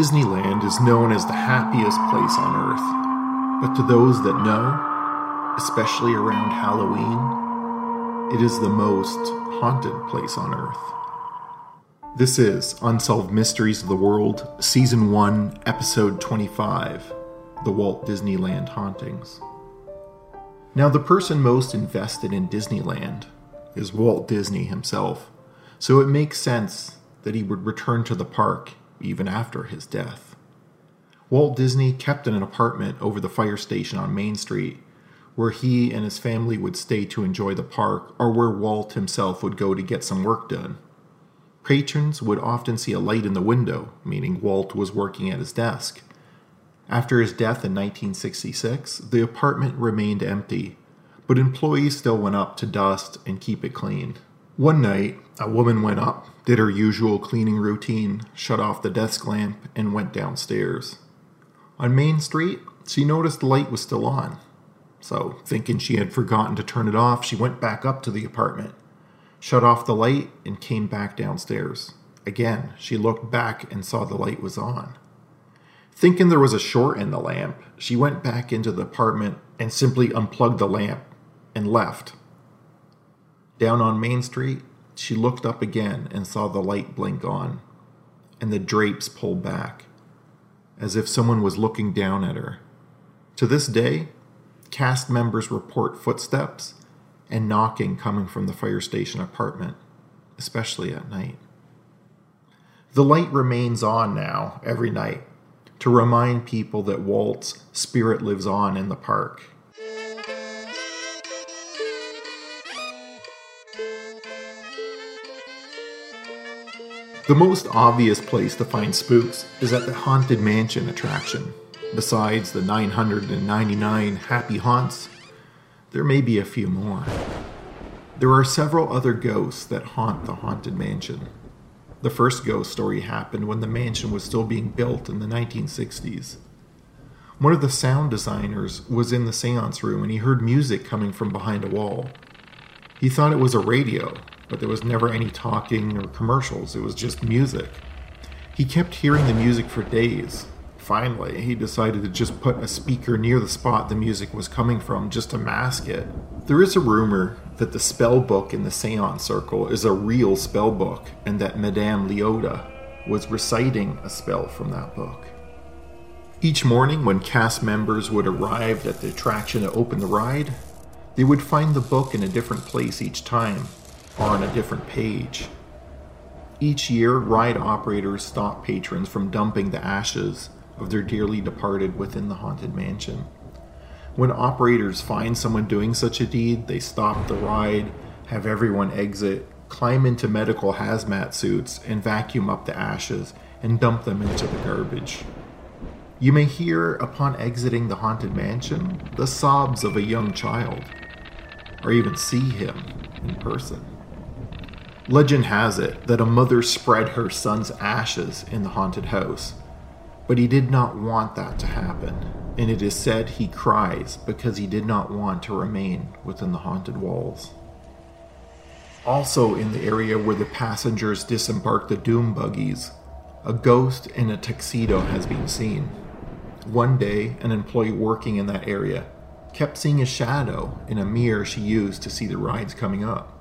Disneyland is known as the happiest place on earth, but to those that know, especially around Halloween, it is the most haunted place on earth. This is Unsolved Mysteries of the World, Season 1, Episode 25 The Walt Disneyland Hauntings. Now, the person most invested in Disneyland is Walt Disney himself, so it makes sense that he would return to the park even after his death. Walt Disney kept an apartment over the fire station on Main Street, where he and his family would stay to enjoy the park or where Walt himself would go to get some work done. Patrons would often see a light in the window, meaning Walt was working at his desk. After his death in 1966, the apartment remained empty, but employees still went up to dust and keep it clean. One night, a woman went up, did her usual cleaning routine, shut off the desk lamp, and went downstairs. On Main Street, she noticed the light was still on. So, thinking she had forgotten to turn it off, she went back up to the apartment, shut off the light, and came back downstairs. Again, she looked back and saw the light was on. Thinking there was a short in the lamp, she went back into the apartment and simply unplugged the lamp and left. Down on Main Street, she looked up again and saw the light blink on, and the drapes pull back, as if someone was looking down at her. To this day, cast members report footsteps and knocking coming from the fire station apartment, especially at night. The light remains on now every night to remind people that Walt's spirit lives on in the park The most obvious place to find spooks is at the Haunted Mansion attraction. Besides the 999 happy haunts, there may be a few more. There are several other ghosts that haunt the Haunted Mansion. The first ghost story happened when the mansion was still being built in the 1960s. One of the sound designers was in the seance room and he heard music coming from behind a wall. He thought it was a radio, but there was never any talking or commercials. It was just music. He kept hearing the music for days. Finally, he decided to just put a speaker near the spot the music was coming from just to mask it. There is a rumor that the spell book in the seance circle is a real spell book and that Madame Leota was reciting a spell from that book. Each morning, when cast members would arrive at the attraction to open the ride, they would find the book in a different place each time, or on a different page. Each year, ride operators stop patrons from dumping the ashes of their dearly departed within the haunted mansion. When operators find someone doing such a deed, they stop the ride, have everyone exit, climb into medical hazmat suits, and vacuum up the ashes and dump them into the garbage. You may hear, upon exiting the haunted mansion, the sobs of a young child, or even see him in person. Legend has it that a mother spread her son's ashes in the haunted house, but he did not want that to happen, and it is said he cries because he did not want to remain within the haunted walls. Also, in the area where the passengers disembarked the doom buggies, a ghost in a tuxedo has been seen. One day, an employee working in that area kept seeing a shadow in a mirror she used to see the rides coming up.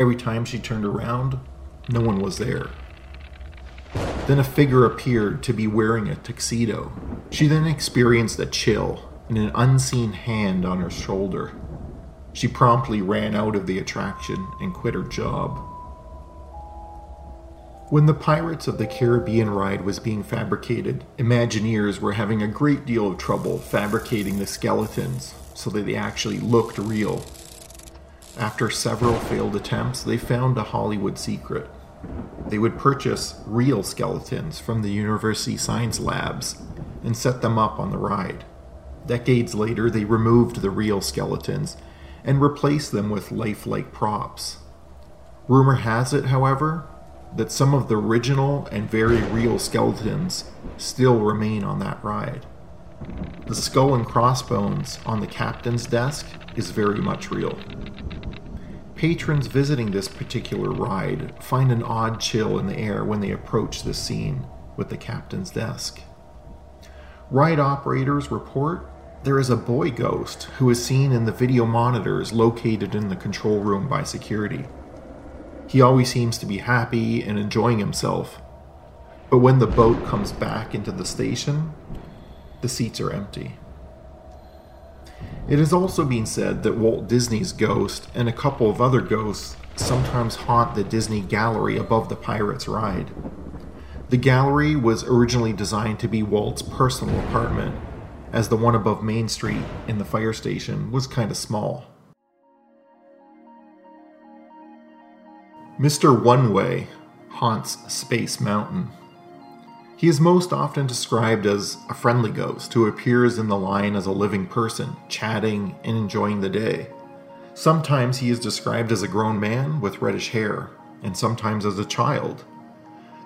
Every time she turned around, no one was there. Then a figure appeared to be wearing a tuxedo. She then experienced a chill and an unseen hand on her shoulder. She promptly ran out of the attraction and quit her job. When the Pirates of the Caribbean ride was being fabricated, Imagineers were having a great deal of trouble fabricating the skeletons so that they actually looked real. After several failed attempts, they found a Hollywood secret. They would purchase real skeletons from the university science labs and set them up on the ride. Decades later, they removed the real skeletons and replaced them with lifelike props. Rumor has it, however, that some of the original and very real skeletons still remain on that ride. The skull and crossbones on the captain's desk is very much real. Patrons visiting this particular ride find an odd chill in the air when they approach the scene, with the captain's desk. Ride operators report there is a boy ghost who is seen in the video monitors located in the control room by security. He always seems to be happy and enjoying himself, but when the boat comes back into the station, the seats are empty. It has also been said that Walt Disney's ghost and a couple of other ghosts sometimes haunt the Disney gallery above the Pirates ride. The gallery was originally designed to be Walt's personal apartment, as the one above Main Street in the fire station was kind of small. Mr. One Way haunts Space Mountain. He is most often described as a friendly ghost who appears in the line as a living person, chatting and enjoying the day. Sometimes he is described as a grown man with reddish hair, and sometimes as a child.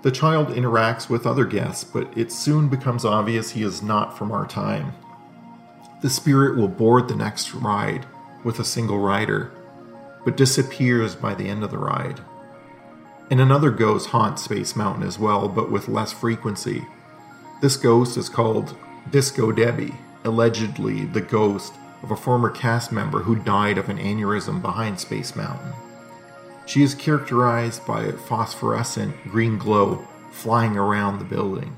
The child interacts with other guests, but it soon becomes obvious he is not from our time. The spirit will board the next ride with a single rider, but disappears by the end of the ride. And another ghost haunts Space Mountain as well, but with less frequency. This ghost is called Disco Debbie, allegedly the ghost of a former cast member who died of an aneurysm behind Space Mountain. She is characterized by a phosphorescent green glow flying around the building.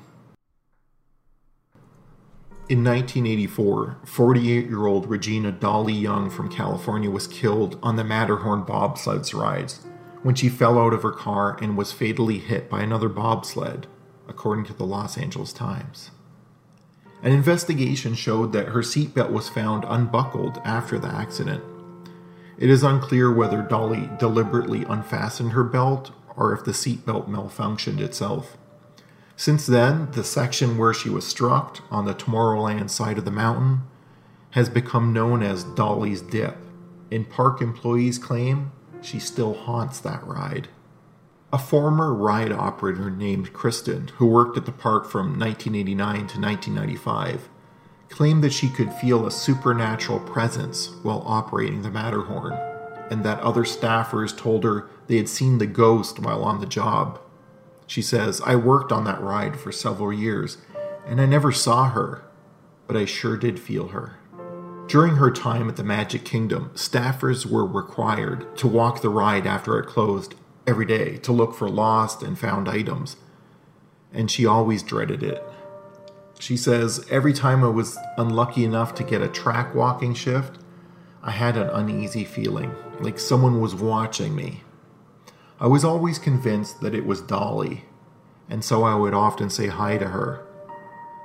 In 1984, 48 year old Regina Dolly Young from California was killed on the Matterhorn bobsleds rides when she fell out of her car and was fatally hit by another bobsled, according to the Los Angeles Times. An investigation showed that her seatbelt was found unbuckled after the accident. It is unclear whether Dolly deliberately unfastened her belt or if the seatbelt malfunctioned itself. Since then, the section where she was struck on the Tomorrowland side of the mountain has become known as Dolly's Dip, and park employees claim she still haunts that ride. A former ride operator named Kristen, who worked at the park from 1989 to 1995, claimed that she could feel a supernatural presence while operating the Matterhorn, and that other staffers told her they had seen the ghost while on the job. She says, I worked on that ride for several years, and I never saw her, but I sure did feel her. During her time at the Magic Kingdom, staffers were required to walk the ride after it closed every day to look for lost and found items, and she always dreaded it. She says, Every time I was unlucky enough to get a track walking shift, I had an uneasy feeling, like someone was watching me. I was always convinced that it was Dolly, and so I would often say hi to her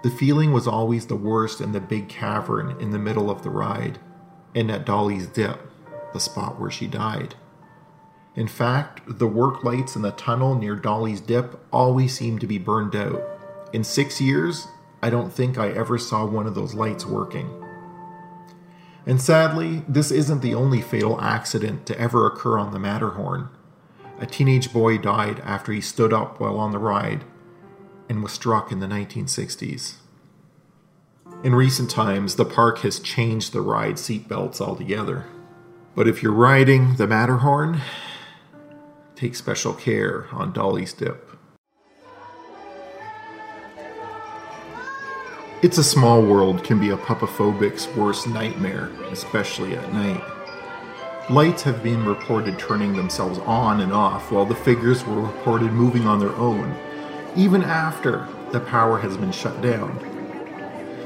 the feeling was always the worst in the big cavern in the middle of the ride, and at Dolly's Dip, the spot where she died. In fact, the work lights in the tunnel near Dolly's Dip always seemed to be burned out. In six years, I don't think I ever saw one of those lights working. And sadly, this isn't the only fatal accident to ever occur on the Matterhorn. A teenage boy died after he stood up while on the ride and was struck in the 1960s. In recent times, the park has changed the ride seatbelts altogether. But if you're riding the Matterhorn, take special care on Dolly's Dip. It's a Small World can be a pupaphobic's worst nightmare, especially at night. Lights have been reported turning themselves on and off, while the figures were reported moving on their own, even after the power has been shut down.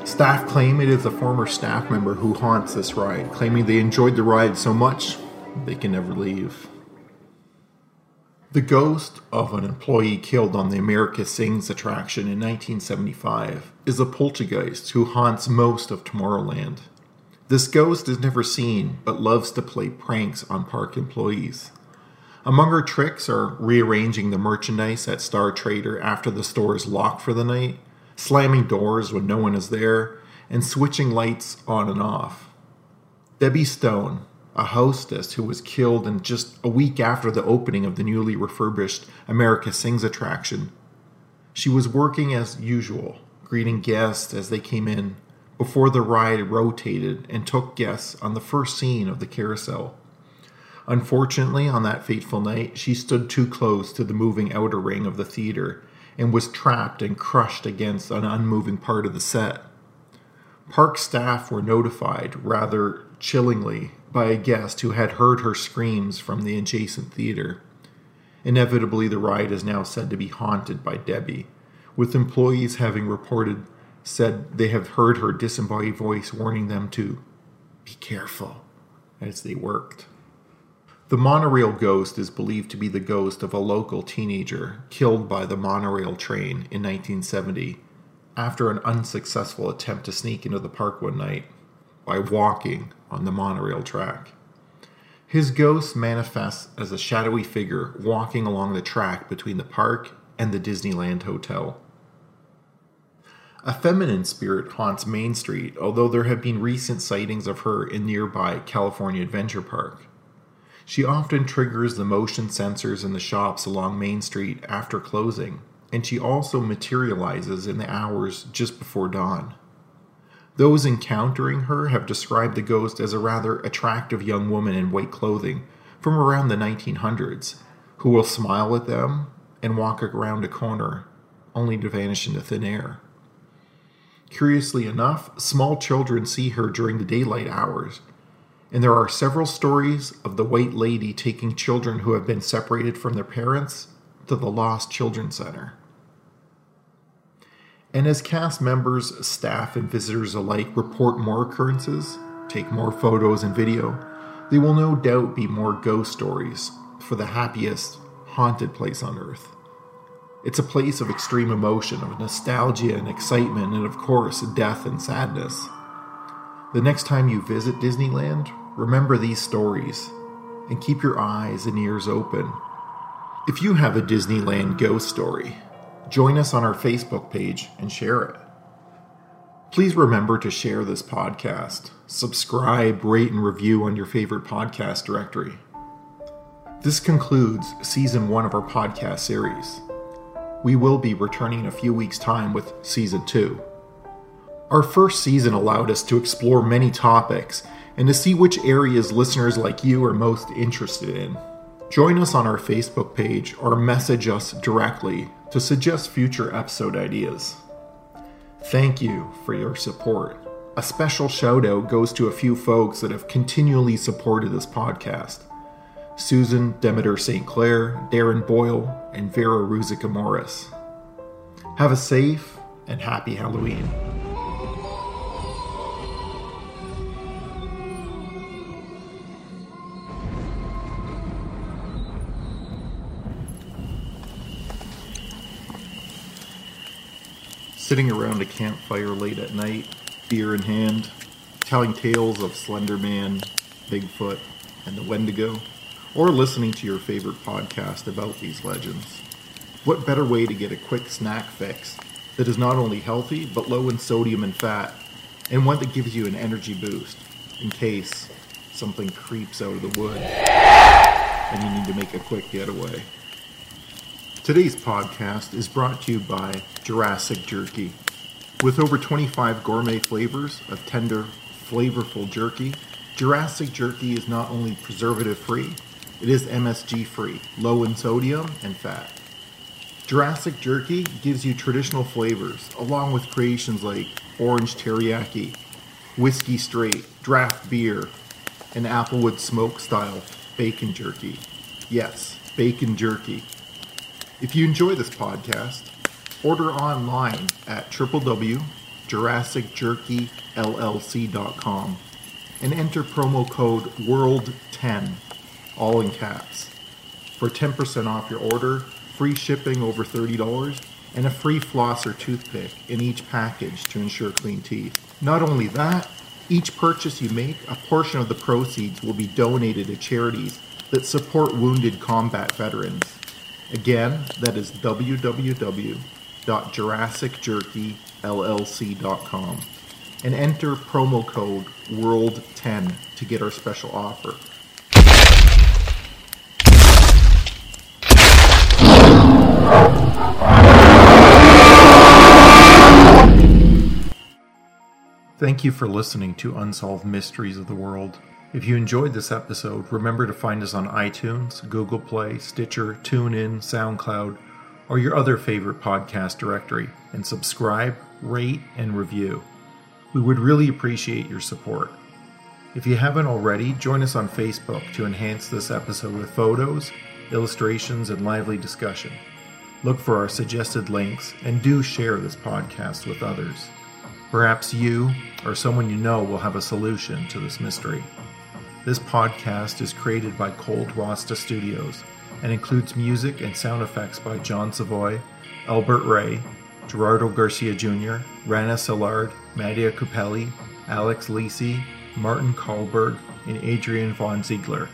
Staff claim it is a former staff member who haunts this ride, claiming they enjoyed the ride so much they can never leave. The ghost of an employee killed on the America Sings attraction in 1975 is a poltergeist who haunts most of Tomorrowland. This ghost is never seen but loves to play pranks on park employees. Among her tricks are rearranging the merchandise at Star Trader after the store is locked for the night, slamming doors when no one is there, and switching lights on and off. Debbie Stone, a hostess who was killed in just a week after the opening of the newly refurbished America Sings attraction. She was working as usual, greeting guests as they came in, before the ride rotated and took guests on the first scene of the carousel. Unfortunately, on that fateful night, she stood too close to the moving outer ring of the theater and was trapped and crushed against an unmoving part of the set. Park staff were notified, rather chillingly, by a guest who had heard her screams from the adjacent theater. Inevitably, the ride is now said to be haunted by Debbie, with employees having reported said they have heard her disembodied voice warning them to be careful as they worked. The monorail ghost is believed to be the ghost of a local teenager killed by the monorail train in 1970 after an unsuccessful attempt to sneak into the park one night by walking on the monorail track. His ghost manifests as a shadowy figure walking along the track between the park and the Disneyland Hotel. A feminine spirit haunts Main Street, although there have been recent sightings of her in nearby California Adventure Park. She often triggers the motion sensors in the shops along Main Street after closing, and she also materializes in the hours just before dawn. Those encountering her have described the ghost as a rather attractive young woman in white clothing from around the 1900s who will smile at them and walk around a corner only to vanish into thin air. Curiously enough, small children see her during the daylight hours, and there are several stories of the White Lady taking children who have been separated from their parents to the Lost Children's Center. And as cast members, staff, and visitors alike report more occurrences, take more photos and video, there will no doubt be more ghost stories for the happiest, haunted place on earth. It's a place of extreme emotion, of nostalgia and excitement, and of course, death and sadness. The next time you visit Disneyland, remember these stories and keep your eyes and ears open. If you have a Disneyland ghost story, join us on our Facebook page and share it. Please remember to share this podcast, subscribe, rate, and review on your favorite podcast directory. This concludes season one of our podcast series we will be returning in a few weeks' time with season 2. Our first season allowed us to explore many topics and to see which areas listeners like you are most interested in. Join us on our Facebook page or message us directly to suggest future episode ideas. Thank you for your support. A special shout out goes to a few folks that have continually supported this podcast. Susan Demeter St. Clair, Darren Boyle, and Vera Ruzica Morris. Have a safe and happy Halloween. Sitting around a campfire late at night, beer in hand, telling tales of Slender Man, Bigfoot, and the Wendigo or listening to your favorite podcast about these legends. What better way to get a quick snack fix that is not only healthy but low in sodium and fat, and one that gives you an energy boost in case something creeps out of the wood and you need to make a quick getaway. Today's podcast is brought to you by Jurassic Jerky. With over 25 gourmet flavors of tender, flavorful jerky, Jurassic Jerky is not only preservative free, it is MSG free, low in sodium and fat. Jurassic Jerky gives you traditional flavors, along with creations like orange teriyaki, whiskey straight, draft beer, and applewood smoke style bacon jerky. Yes, bacon jerky. If you enjoy this podcast, order online at www.jurassicjerkyllc.com and enter promo code WORLD10 all in caps. For 10% off your order, free shipping over $30, and a free floss or toothpick in each package to ensure clean teeth. Not only that, each purchase you make, a portion of the proceeds will be donated to charities that support wounded combat veterans. Again, that is www.jurassicjerkyllc.com and enter promo code WORLD10 to get our special offer. Thank you for listening to Unsolved Mysteries of the World. If you enjoyed this episode, remember to find us on iTunes, Google Play, Stitcher, TuneIn, SoundCloud, or your other favorite podcast directory and subscribe, rate, and review. We would really appreciate your support. If you haven't already, join us on Facebook to enhance this episode with photos, illustrations, and lively discussion. Look for our suggested links and do share this podcast with others. Perhaps you or someone you know will have a solution to this mystery. This podcast is created by Cold Rasta Studios and includes music and sound effects by John Savoy, Albert Ray, Gerardo Garcia Jr., Rana Szilard, Mattia Cupelli, Alex Lisi, Martin Kahlberg, and Adrian von Ziegler.